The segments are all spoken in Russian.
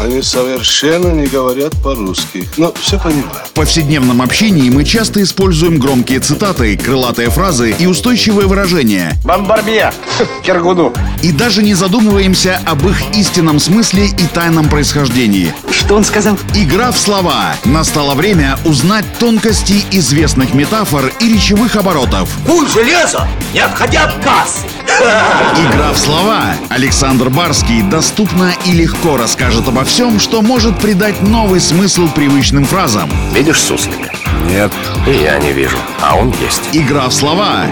Они совершенно не говорят по-русски. Но все понимаю. В повседневном общении мы часто используем громкие цитаты, крылатые фразы и устойчивые выражения. Бомбарбье! Киргуду! И даже не задумываемся об их истинном смысле и тайном происхождении. Что он сказал? Игра в слова. Настало время узнать тонкости известных метафор и речевых оборотов. Куль железо, не отходя от кассы. Игра в слова. Александр Барский доступно и легко расскажет обо всем, что может придать новый смысл привычным фразам. Видишь суслика? Нет. И я не вижу. А он есть. Игра в слова.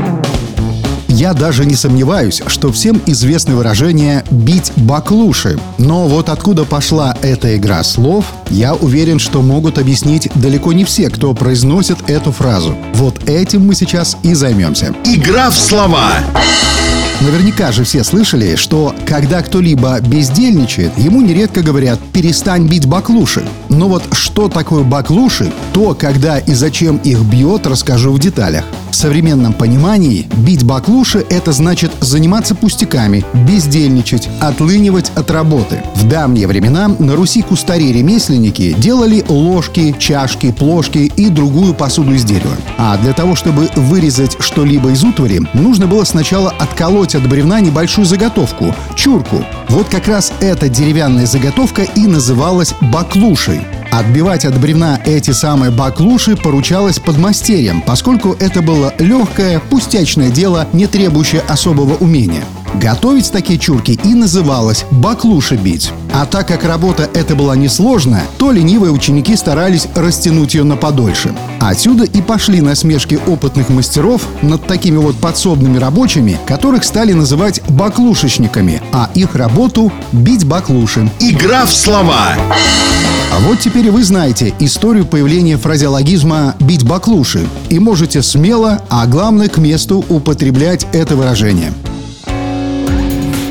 Я даже не сомневаюсь, что всем известно выражение «бить баклуши». Но вот откуда пошла эта игра слов, я уверен, что могут объяснить далеко не все, кто произносит эту фразу. Вот этим мы сейчас и займемся. Игра в слова. Наверняка же все слышали, что когда кто-либо бездельничает, ему нередко говорят «перестань бить баклуши». Но вот что такое баклуши, то, когда и зачем их бьет, расскажу в деталях. В современном понимании бить баклуши – это значит заниматься пустяками, бездельничать, отлынивать от работы. В давние времена на Руси кустари-ремесленники делали ложки, чашки, плошки и другую посуду из дерева. А для того, чтобы вырезать что-либо из утвари, нужно было сначала отколоть от бревна небольшую заготовку – чурку. Вот как раз эта деревянная заготовка и называлась баклушей. Отбивать от бревна эти самые баклуши поручалось подмастерьям, поскольку это было легкое, пустячное дело, не требующее особого умения. Готовить такие чурки и называлось баклуши бить. А так как работа эта была несложная, то ленивые ученики старались растянуть ее на подольше. Отсюда и пошли насмешки опытных мастеров над такими вот подсобными рабочими, которых стали называть баклушечниками, а их работу — бить баклуши. Игра в слова. А вот теперь вы знаете историю появления фразеологизма «бить баклуши» и можете смело, а главное к месту употреблять это выражение.